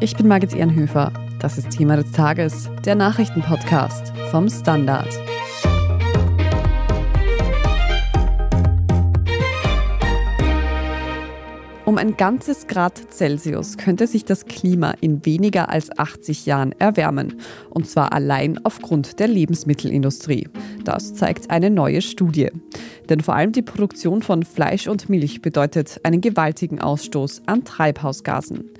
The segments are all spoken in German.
Ich bin Margit Ehrenhöfer. Das ist Thema des Tages, der Nachrichtenpodcast vom Standard. Um ein ganzes Grad Celsius könnte sich das Klima in weniger als 80 Jahren erwärmen. Und zwar allein aufgrund der Lebensmittelindustrie. Das zeigt eine neue Studie. Denn vor allem die Produktion von Fleisch und Milch bedeutet einen gewaltigen Ausstoß an Treibhausgasen.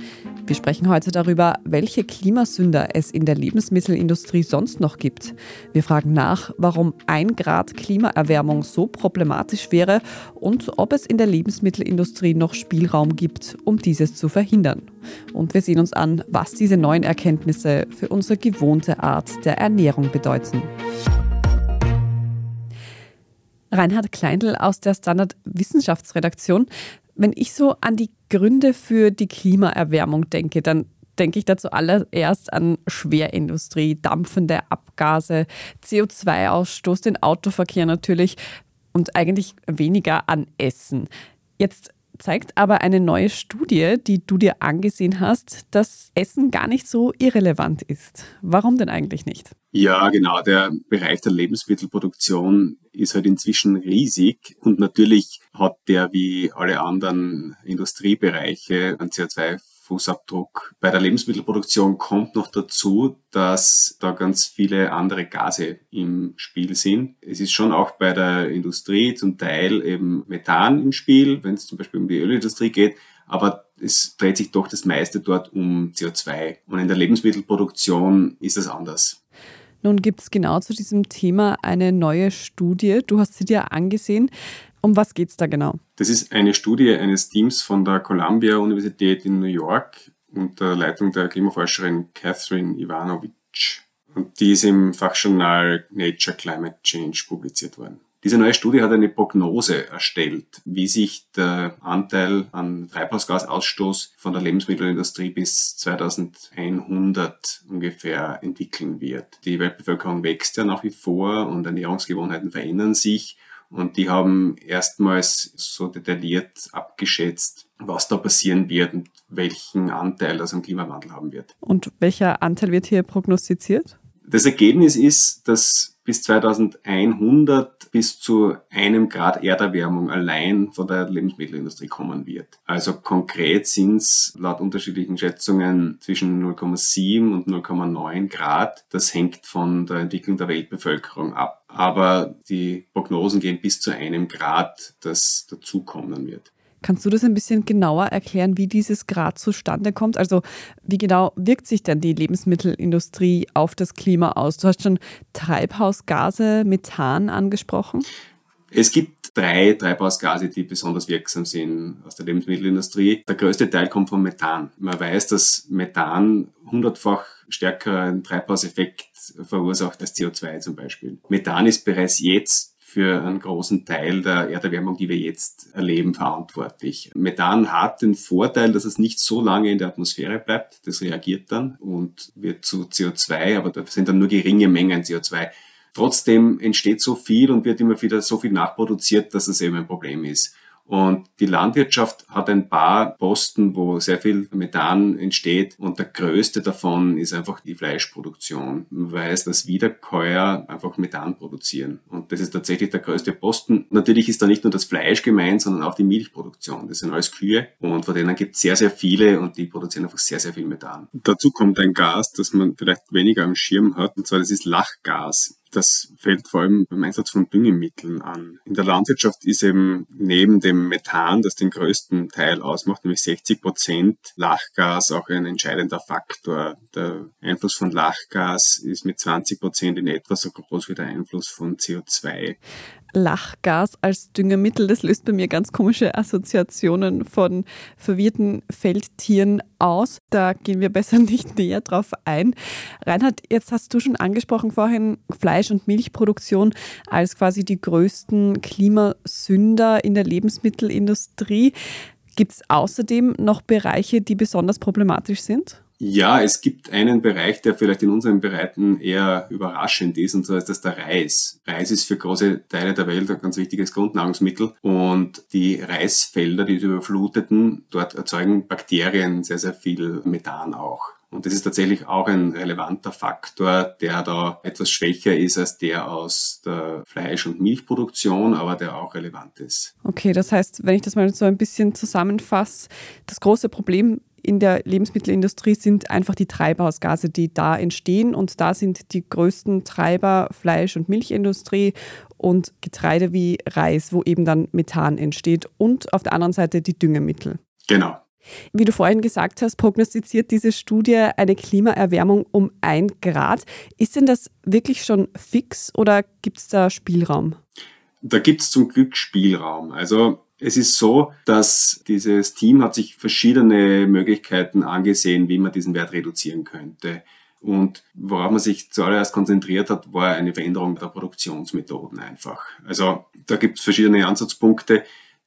Wir sprechen heute darüber, welche Klimasünder es in der Lebensmittelindustrie sonst noch gibt. Wir fragen nach, warum ein Grad Klimaerwärmung so problematisch wäre und ob es in der Lebensmittelindustrie noch Spielraum gibt, um dieses zu verhindern. Und wir sehen uns an, was diese neuen Erkenntnisse für unsere gewohnte Art der Ernährung bedeuten. Reinhard Kleindl aus der Standard Wissenschaftsredaktion. Wenn ich so an die Gründe für die Klimaerwärmung denke, dann denke ich dazu allererst an Schwerindustrie, dampfende Abgase, CO2-Ausstoß, den Autoverkehr natürlich und eigentlich weniger an Essen. Jetzt zeigt aber eine neue Studie, die du dir angesehen hast, dass Essen gar nicht so irrelevant ist. Warum denn eigentlich nicht? Ja, genau. Der Bereich der Lebensmittelproduktion ist halt inzwischen riesig und natürlich hat der wie alle anderen Industriebereiche einen CO2 Fußabdruck. Bei der Lebensmittelproduktion kommt noch dazu, dass da ganz viele andere Gase im Spiel sind. Es ist schon auch bei der Industrie zum Teil eben Methan im Spiel, wenn es zum Beispiel um die Ölindustrie geht, aber es dreht sich doch das meiste dort um CO2. Und in der Lebensmittelproduktion ist das anders. Nun gibt es genau zu diesem Thema eine neue Studie. Du hast sie dir angesehen. Um was geht es da genau? Das ist eine Studie eines Teams von der Columbia Universität in New York unter Leitung der Klimaforscherin Catherine Ivanovic. Und die ist im Fachjournal Nature Climate Change publiziert worden. Diese neue Studie hat eine Prognose erstellt, wie sich der Anteil an Treibhausgasausstoß von der Lebensmittelindustrie bis 2100 ungefähr entwickeln wird. Die Weltbevölkerung wächst ja nach wie vor und Ernährungsgewohnheiten verändern sich. Und die haben erstmals so detailliert abgeschätzt, was da passieren wird und welchen Anteil das am Klimawandel haben wird. Und welcher Anteil wird hier prognostiziert? Das Ergebnis ist, dass bis 2100 bis zu einem Grad Erderwärmung allein von der Lebensmittelindustrie kommen wird. Also konkret sind es laut unterschiedlichen Schätzungen zwischen 0,7 und 0,9 Grad. Das hängt von der Entwicklung der Weltbevölkerung ab. Aber die Prognosen gehen bis zu einem Grad, das dazukommen wird. Kannst du das ein bisschen genauer erklären, wie dieses Grad zustande kommt? Also wie genau wirkt sich denn die Lebensmittelindustrie auf das Klima aus? Du hast schon Treibhausgase, Methan angesprochen. Es gibt drei Treibhausgase, die besonders wirksam sind aus der Lebensmittelindustrie. Der größte Teil kommt vom Methan. Man weiß, dass Methan hundertfach stärkeren Treibhauseffekt verursacht als CO2 zum Beispiel. Methan ist bereits jetzt für einen großen Teil der Erderwärmung, die wir jetzt erleben, verantwortlich. Methan hat den Vorteil, dass es nicht so lange in der Atmosphäre bleibt. Das reagiert dann und wird zu CO2, aber da sind dann nur geringe Mengen CO2. Trotzdem entsteht so viel und wird immer wieder so viel nachproduziert, dass es eben ein Problem ist. Und die Landwirtschaft hat ein paar Posten, wo sehr viel Methan entsteht. Und der größte davon ist einfach die Fleischproduktion. Man weiß, dass Wiederkäuer einfach Methan produzieren. Und das ist tatsächlich der größte Posten. Natürlich ist da nicht nur das Fleisch gemeint, sondern auch die Milchproduktion. Das sind alles Kühe. Und von denen gibt es sehr, sehr viele und die produzieren einfach sehr, sehr viel Methan. Dazu kommt ein Gas, das man vielleicht weniger am Schirm hat. Und zwar das ist Lachgas. Das fällt vor allem beim Einsatz von Düngemitteln an. In der Landwirtschaft ist eben neben dem Methan, das den größten Teil ausmacht, nämlich 60 Prozent, Lachgas auch ein entscheidender Faktor. Der Einfluss von Lachgas ist mit 20 Prozent in etwa so groß wie der Einfluss von CO2. Lachgas als Düngemittel, das löst bei mir ganz komische Assoziationen von verwirrten Feldtieren aus. Da gehen wir besser nicht näher drauf ein. Reinhard, jetzt hast du schon angesprochen vorhin Fleisch- und Milchproduktion als quasi die größten Klimasünder in der Lebensmittelindustrie. Gibt es außerdem noch Bereiche, die besonders problematisch sind? Ja, es gibt einen Bereich, der vielleicht in unseren Bereichen eher überraschend ist, und zwar ist das der Reis. Reis ist für große Teile der Welt ein ganz wichtiges Grundnahrungsmittel und die Reisfelder, die überfluteten, dort erzeugen Bakterien sehr, sehr viel Methan auch. Und das ist tatsächlich auch ein relevanter Faktor, der da etwas schwächer ist als der aus der Fleisch- und Milchproduktion, aber der auch relevant ist. Okay, das heißt, wenn ich das mal so ein bisschen zusammenfasse, das große Problem in der Lebensmittelindustrie sind einfach die Treibhausgase, die da entstehen. Und da sind die größten Treiber Fleisch- und Milchindustrie und Getreide wie Reis, wo eben dann Methan entsteht. Und auf der anderen Seite die Düngemittel. Genau. Wie du vorhin gesagt hast, prognostiziert diese Studie eine Klimaerwärmung um ein Grad. Ist denn das wirklich schon fix oder gibt es da Spielraum? Da gibt es zum Glück Spielraum. Also es ist so, dass dieses Team hat sich verschiedene Möglichkeiten angesehen, wie man diesen Wert reduzieren könnte. Und worauf man sich zuallererst konzentriert hat, war eine Veränderung der Produktionsmethoden einfach. Also da gibt es verschiedene Ansatzpunkte.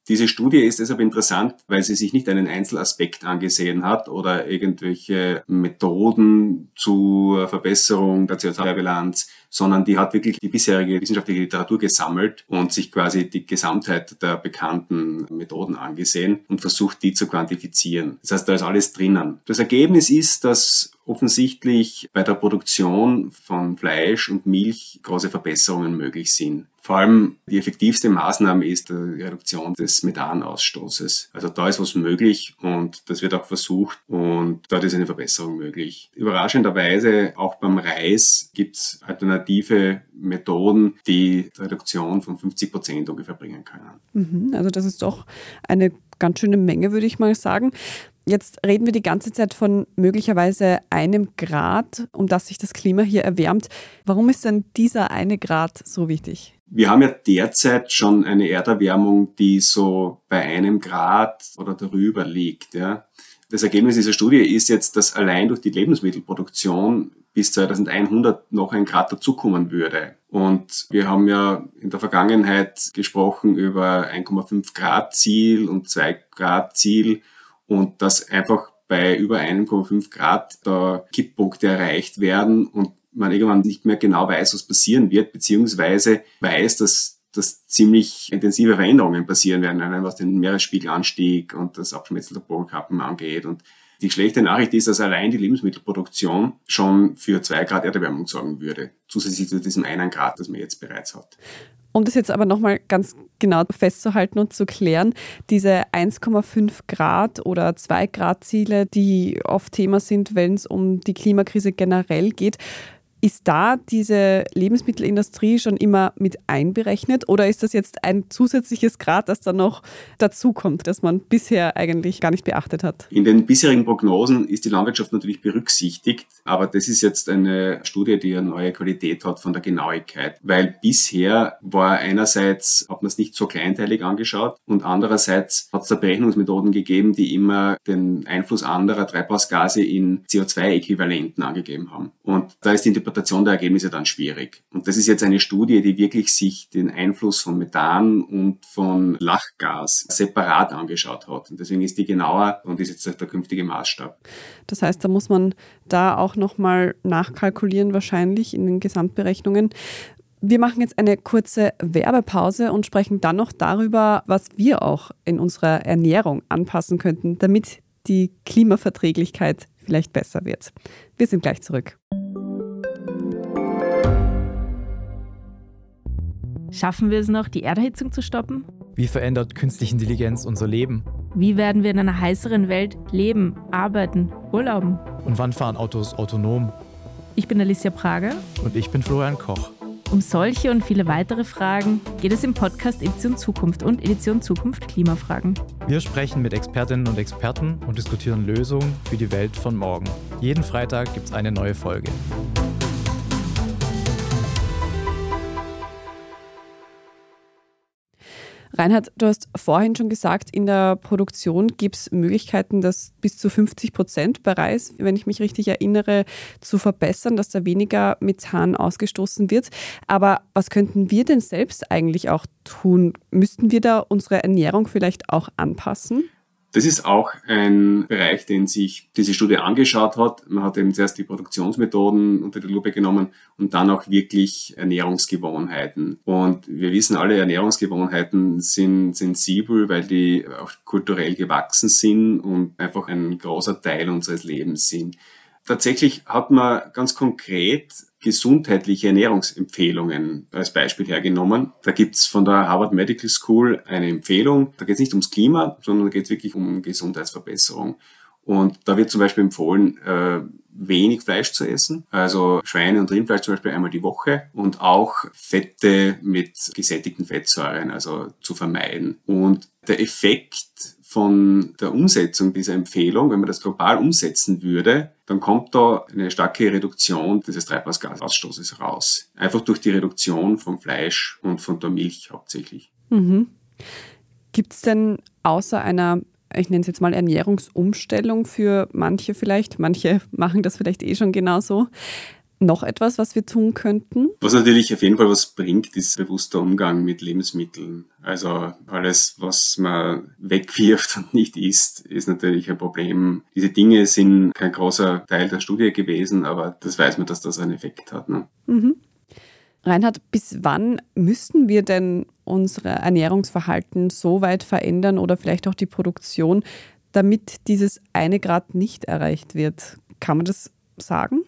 Diese Studie ist deshalb interessant, weil sie sich nicht einen Einzelaspekt angesehen hat oder irgendwelche Methoden zur Verbesserung der CO2-Bilanz, sondern die hat wirklich die bisherige wissenschaftliche Literatur gesammelt und sich quasi die Gesamtheit der bekannten Methoden angesehen und versucht, die zu quantifizieren. Das heißt, da ist alles drinnen. Das Ergebnis ist, dass offensichtlich bei der Produktion von Fleisch und Milch große Verbesserungen möglich sind. Vor allem die effektivste Maßnahme ist die Reduktion des Methanausstoßes. Also da ist was möglich und das wird auch versucht und dort ist eine Verbesserung möglich. Überraschenderweise auch beim Reis gibt es alternative Methoden, die, Reduktion von 50 Prozent ungefähr bringen können. Mhm, also das ist doch eine ganz schöne Menge, würde ich mal sagen. Jetzt reden wir die ganze Zeit von möglicherweise einem Grad, um das sich das Klima hier erwärmt. Warum ist denn dieser eine Grad so wichtig? Wir haben ja derzeit schon eine Erderwärmung, die so bei einem Grad oder darüber liegt. Ja. Das Ergebnis dieser Studie ist jetzt, dass allein durch die Lebensmittelproduktion bis 2100 noch ein Grad dazukommen würde. Und wir haben ja in der Vergangenheit gesprochen über 1,5 Grad Ziel und 2 Grad Ziel und dass einfach bei über 1,5 Grad da Kipppunkte erreicht werden und man irgendwann nicht mehr genau weiß, was passieren wird, beziehungsweise weiß, dass, dass ziemlich intensive Veränderungen passieren werden, was den Meeresspiegelanstieg und das Abschmelzen der Bogenkappen angeht. Und die schlechte Nachricht ist, dass allein die Lebensmittelproduktion schon für zwei Grad Erderwärmung sorgen würde, zusätzlich zu diesem einen Grad, das man jetzt bereits hat. Um das jetzt aber nochmal ganz genau festzuhalten und zu klären, diese 1,5 Grad oder 2 Grad Ziele, die oft Thema sind, wenn es um die Klimakrise generell geht, ist da diese Lebensmittelindustrie schon immer mit einberechnet oder ist das jetzt ein zusätzliches Grad, das dann noch dazukommt, das man bisher eigentlich gar nicht beachtet hat? In den bisherigen Prognosen ist die Landwirtschaft natürlich berücksichtigt, aber das ist jetzt eine Studie, die eine neue Qualität hat von der Genauigkeit, weil bisher war einerseits, hat man es nicht so kleinteilig angeschaut und andererseits hat es da Berechnungsmethoden gegeben, die immer den Einfluss anderer Treibhausgase in CO2-Äquivalenten angegeben haben. Und da ist die der Ergebnisse dann schwierig. Und das ist jetzt eine Studie, die wirklich sich den Einfluss von Methan und von Lachgas separat angeschaut hat. Und deswegen ist die genauer und ist jetzt der künftige Maßstab. Das heißt, da muss man da auch nochmal nachkalkulieren, wahrscheinlich in den Gesamtberechnungen. Wir machen jetzt eine kurze Werbepause und sprechen dann noch darüber, was wir auch in unserer Ernährung anpassen könnten, damit die Klimaverträglichkeit vielleicht besser wird. Wir sind gleich zurück. Schaffen wir es noch, die Erderhitzung zu stoppen? Wie verändert künstliche Intelligenz unser Leben? Wie werden wir in einer heißeren Welt leben, arbeiten, urlauben? Und wann fahren Autos autonom? Ich bin Alicia Prager. Und ich bin Florian Koch. Um solche und viele weitere Fragen geht es im Podcast Edition Zukunft und Edition Zukunft Klimafragen. Wir sprechen mit Expertinnen und Experten und diskutieren Lösungen für die Welt von morgen. Jeden Freitag gibt es eine neue Folge. Reinhard, du hast vorhin schon gesagt, in der Produktion gibt es Möglichkeiten, das bis zu 50 Prozent bei Reis, wenn ich mich richtig erinnere, zu verbessern, dass da weniger Methan ausgestoßen wird. Aber was könnten wir denn selbst eigentlich auch tun? Müssten wir da unsere Ernährung vielleicht auch anpassen? Das ist auch ein Bereich, den sich diese Studie angeschaut hat. Man hat eben zuerst die Produktionsmethoden unter die Lupe genommen und dann auch wirklich Ernährungsgewohnheiten. Und wir wissen alle, Ernährungsgewohnheiten sind sensibel, weil die auch kulturell gewachsen sind und einfach ein großer Teil unseres Lebens sind. Tatsächlich hat man ganz konkret gesundheitliche Ernährungsempfehlungen als Beispiel hergenommen. Da gibt's von der Harvard Medical School eine Empfehlung. Da geht es nicht ums Klima, sondern da geht es wirklich um Gesundheitsverbesserung. Und da wird zum Beispiel empfohlen, äh, wenig Fleisch zu essen, also Schweine- und Rindfleisch zum Beispiel einmal die Woche und auch Fette mit gesättigten Fettsäuren, also zu vermeiden. Und der Effekt von der Umsetzung dieser Empfehlung, wenn man das global umsetzen würde, dann kommt da eine starke Reduktion dieses Treibhausgasausstoßes raus. Einfach durch die Reduktion vom Fleisch und von der Milch hauptsächlich. Mhm. Gibt es denn außer einer, ich nenne es jetzt mal Ernährungsumstellung für manche vielleicht, manche machen das vielleicht eh schon genauso, noch etwas, was wir tun könnten? Was natürlich auf jeden Fall was bringt, ist bewusster Umgang mit Lebensmitteln. Also alles, was man wegwirft und nicht isst, ist natürlich ein Problem. Diese Dinge sind kein großer Teil der Studie gewesen, aber das weiß man, dass das einen Effekt hat. Ne? Mhm. Reinhard, bis wann müssten wir denn unser Ernährungsverhalten so weit verändern oder vielleicht auch die Produktion, damit dieses eine Grad nicht erreicht wird? Kann man das sagen?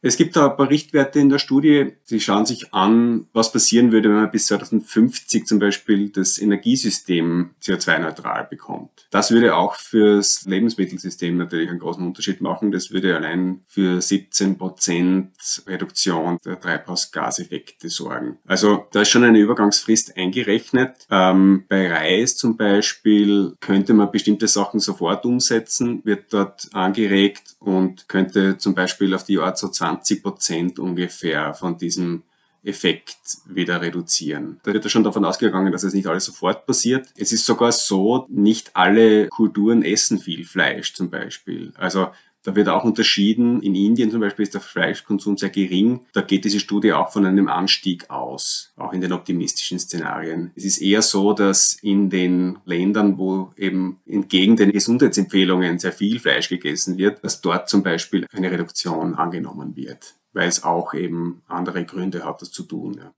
Es gibt da ein paar Richtwerte in der Studie. Sie schauen sich an, was passieren würde, wenn man bis 2050 zum Beispiel das Energiesystem CO2-neutral bekommt. Das würde auch fürs Lebensmittelsystem natürlich einen großen Unterschied machen. Das würde allein für 17 Prozent Reduktion der Treibhausgaseffekte sorgen. Also da ist schon eine Übergangsfrist eingerechnet. Ähm, bei Reis zum Beispiel könnte man bestimmte Sachen sofort umsetzen, wird dort angeregt und könnte zum Beispiel auf die Art so 20 Prozent ungefähr von diesem Effekt wieder reduzieren. Da wird ja schon davon ausgegangen, dass es nicht alles sofort passiert. Es ist sogar so, nicht alle Kulturen essen viel Fleisch zum Beispiel. Also da wird auch unterschieden. In Indien zum Beispiel ist der Fleischkonsum sehr gering. Da geht diese Studie auch von einem Anstieg aus, auch in den optimistischen Szenarien. Es ist eher so, dass in den Ländern, wo eben entgegen den Gesundheitsempfehlungen sehr viel Fleisch gegessen wird, dass dort zum Beispiel eine Reduktion angenommen wird, weil es auch eben andere Gründe hat, das zu tun. Ja.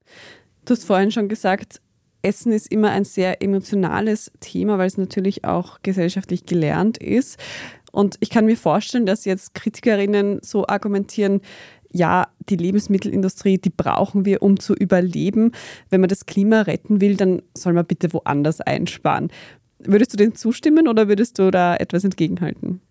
Du hast vorhin schon gesagt, Essen ist immer ein sehr emotionales Thema, weil es natürlich auch gesellschaftlich gelernt ist. Und ich kann mir vorstellen, dass jetzt Kritikerinnen so argumentieren, ja, die Lebensmittelindustrie, die brauchen wir, um zu überleben. Wenn man das Klima retten will, dann soll man bitte woanders einsparen. Würdest du dem zustimmen oder würdest du da etwas entgegenhalten?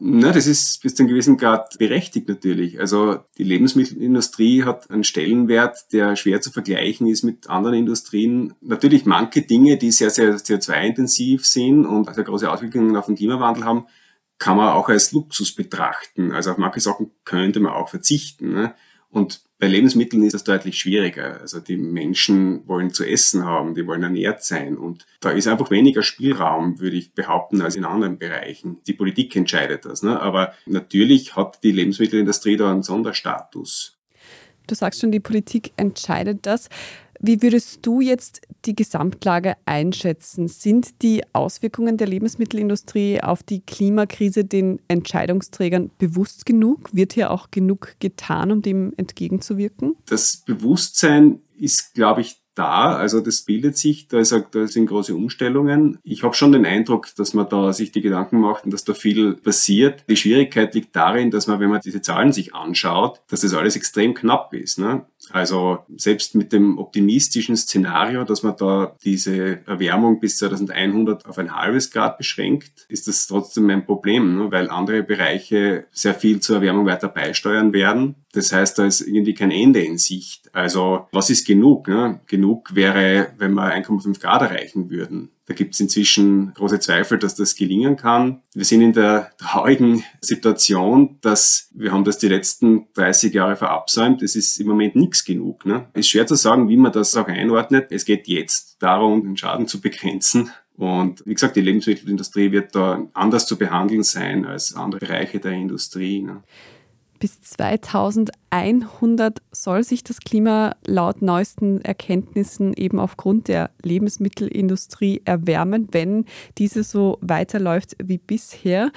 Na, das ist bis zu einem gewissen Grad berechtigt natürlich. Also die Lebensmittelindustrie hat einen Stellenwert, der schwer zu vergleichen ist mit anderen Industrien. Natürlich manche Dinge, die sehr, sehr CO2-intensiv sind und sehr große Auswirkungen auf den Klimawandel haben, kann man auch als Luxus betrachten. Also auf manche Sachen könnte man auch verzichten. Ne? Und bei Lebensmitteln ist das deutlich schwieriger. Also die Menschen wollen zu essen haben, die wollen ernährt sein. Und da ist einfach weniger Spielraum, würde ich behaupten, als in anderen Bereichen. Die Politik entscheidet das. Ne? Aber natürlich hat die Lebensmittelindustrie da einen Sonderstatus. Du sagst schon, die Politik entscheidet das. Wie würdest du jetzt die Gesamtlage einschätzen? Sind die Auswirkungen der Lebensmittelindustrie auf die Klimakrise den Entscheidungsträgern bewusst genug? Wird hier auch genug getan, um dem entgegenzuwirken? Das Bewusstsein ist, glaube ich, da, also das bildet sich, da, ist, da sind große Umstellungen. Ich habe schon den Eindruck, dass man da sich die Gedanken macht und dass da viel passiert. Die Schwierigkeit liegt darin, dass man, wenn man diese Zahlen sich anschaut, dass das alles extrem knapp ist. Ne? Also selbst mit dem optimistischen Szenario, dass man da diese Erwärmung bis 2100 auf ein halbes Grad beschränkt, ist das trotzdem ein Problem, ne? weil andere Bereiche sehr viel zur Erwärmung weiter beisteuern werden. Das heißt, da ist irgendwie kein Ende in Sicht. Also was ist genug? Ne? Genug wäre, wenn wir 1,5 Grad erreichen würden. Da gibt es inzwischen große Zweifel, dass das gelingen kann. Wir sind in der traurigen Situation, dass wir haben das die letzten 30 Jahre verabsäumt. Es ist im Moment nichts genug. Ne? Ist schwer zu sagen, wie man das auch einordnet. Es geht jetzt darum, den Schaden zu begrenzen. Und wie gesagt, die Lebensmittelindustrie wird da anders zu behandeln sein als andere Bereiche der Industrie. Ne? Bis 2100 soll sich das Klima laut neuesten Erkenntnissen eben aufgrund der Lebensmittelindustrie erwärmen, wenn diese so weiterläuft wie bisher.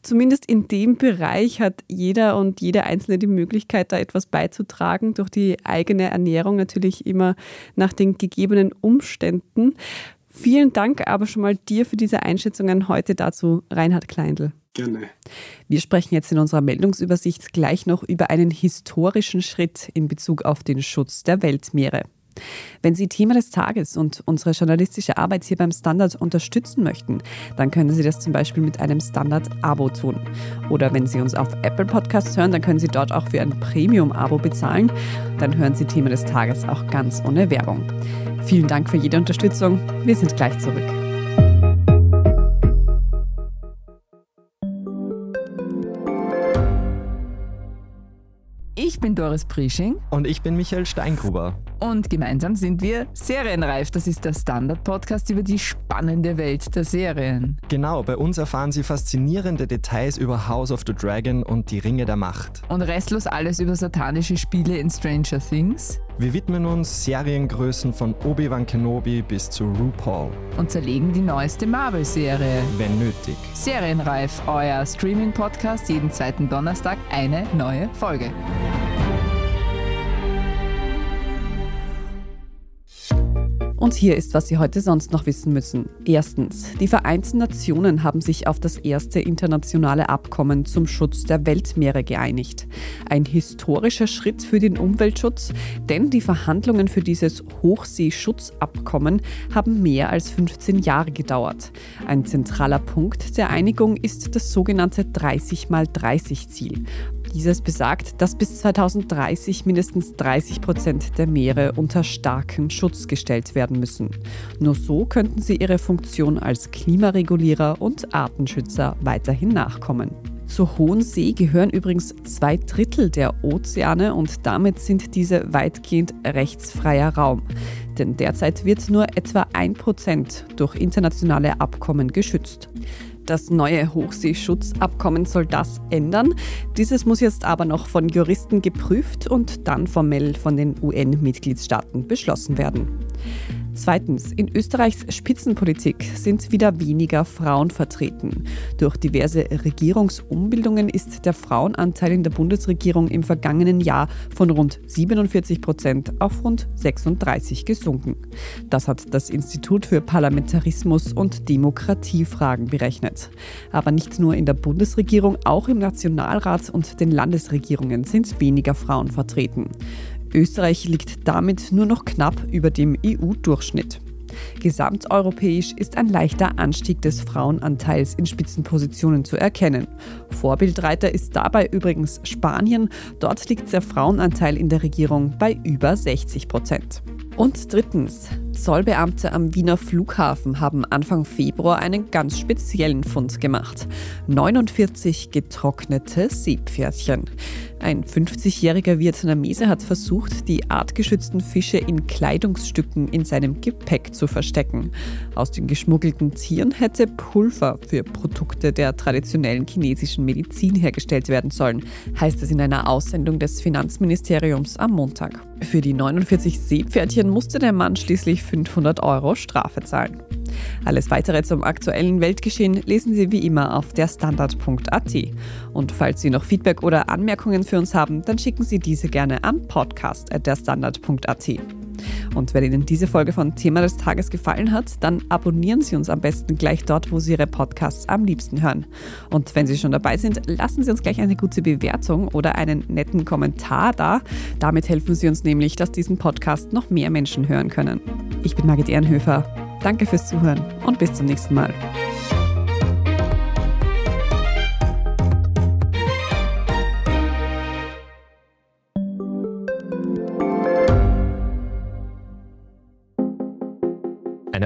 Zumindest in dem Bereich hat jeder und jede Einzelne die Möglichkeit, da etwas beizutragen, durch die eigene Ernährung natürlich immer nach den gegebenen Umständen. Vielen Dank aber schon mal dir für diese Einschätzungen heute dazu, Reinhard Kleindl. Gerne. Wir sprechen jetzt in unserer Meldungsübersicht gleich noch über einen historischen Schritt in Bezug auf den Schutz der Weltmeere. Wenn Sie Thema des Tages und unsere journalistische Arbeit hier beim Standard unterstützen möchten, dann können Sie das zum Beispiel mit einem Standard-Abo tun. Oder wenn Sie uns auf Apple Podcasts hören, dann können Sie dort auch für ein Premium-Abo bezahlen. Dann hören Sie Thema des Tages auch ganz ohne Werbung. Vielen Dank für jede Unterstützung. Wir sind gleich zurück. Bin Doris Prisching. Und ich bin Michael Steingruber. Und gemeinsam sind wir Serienreif. Das ist der Standard-Podcast über die spannende Welt der Serien. Genau, bei uns erfahren Sie faszinierende Details über House of the Dragon und die Ringe der Macht. Und restlos alles über satanische Spiele in Stranger Things. Wir widmen uns Seriengrößen von Obi-Wan Kenobi bis zu RuPaul. Und zerlegen die neueste Marvel-Serie. Wenn nötig. Serienreif, euer Streaming-Podcast, jeden zweiten Donnerstag eine neue Folge. Und hier ist, was Sie heute sonst noch wissen müssen. Erstens, die Vereinten Nationen haben sich auf das erste internationale Abkommen zum Schutz der Weltmeere geeinigt. Ein historischer Schritt für den Umweltschutz, denn die Verhandlungen für dieses Hochseeschutzabkommen haben mehr als 15 Jahre gedauert. Ein zentraler Punkt der Einigung ist das sogenannte 30 x 30 Ziel. Dieses besagt, dass bis 2030 mindestens 30 Prozent der Meere unter starken Schutz gestellt werden müssen. Nur so könnten sie ihre Funktion als Klimaregulierer und Artenschützer weiterhin nachkommen. Zur Hohen See gehören übrigens zwei Drittel der Ozeane und damit sind diese weitgehend rechtsfreier Raum. Denn derzeit wird nur etwa ein Prozent durch internationale Abkommen geschützt. Das neue Hochseeschutzabkommen soll das ändern. Dieses muss jetzt aber noch von Juristen geprüft und dann formell von den UN-Mitgliedstaaten beschlossen werden. Zweitens, in Österreichs Spitzenpolitik sind wieder weniger Frauen vertreten. Durch diverse Regierungsumbildungen ist der Frauenanteil in der Bundesregierung im vergangenen Jahr von rund 47 Prozent auf rund 36 gesunken. Das hat das Institut für Parlamentarismus und Demokratiefragen berechnet. Aber nicht nur in der Bundesregierung, auch im Nationalrat und den Landesregierungen sind weniger Frauen vertreten. Österreich liegt damit nur noch knapp über dem EU-Durchschnitt. Gesamteuropäisch ist ein leichter Anstieg des Frauenanteils in Spitzenpositionen zu erkennen. Vorbildreiter ist dabei übrigens Spanien. Dort liegt der Frauenanteil in der Regierung bei über 60 Prozent. Und drittens, Zollbeamte am Wiener Flughafen haben Anfang Februar einen ganz speziellen Fund gemacht. 49 getrocknete Seepferdchen. Ein 50-jähriger Vietnamese hat versucht, die artgeschützten Fische in Kleidungsstücken in seinem Gepäck zu verstecken. Aus den geschmuggelten Tieren hätte Pulver für Produkte der traditionellen chinesischen Medizin hergestellt werden sollen, heißt es in einer Aussendung des Finanzministeriums am Montag. Für die 49 Seepferdchen musste der Mann schließlich 500 Euro Strafe zahlen. Alles weitere zum aktuellen Weltgeschehen lesen Sie wie immer auf der Standard.at. Und falls Sie noch Feedback oder Anmerkungen für uns haben, dann schicken Sie diese gerne an podcast.derstandard.at. Und wenn Ihnen diese Folge von Thema des Tages gefallen hat, dann abonnieren Sie uns am besten gleich dort, wo Sie Ihre Podcasts am liebsten hören. Und wenn Sie schon dabei sind, lassen Sie uns gleich eine gute Bewertung oder einen netten Kommentar da. Damit helfen Sie uns nämlich, dass diesen Podcast noch mehr Menschen hören können. Ich bin Margit Ehrenhöfer. Danke fürs Zuhören und bis zum nächsten Mal.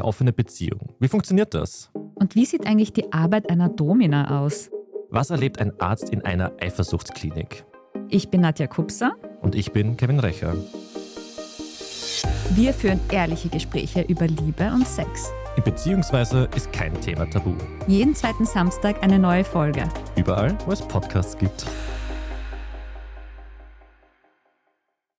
Offene Beziehung. Wie funktioniert das? Und wie sieht eigentlich die Arbeit einer Domina aus? Was erlebt ein Arzt in einer Eifersuchtsklinik? Ich bin Nadja Kupser. Und ich bin Kevin Recher. Wir führen ehrliche Gespräche über Liebe und Sex. Beziehungsweise ist kein Thema tabu. Jeden zweiten Samstag eine neue Folge. Überall, wo es Podcasts gibt.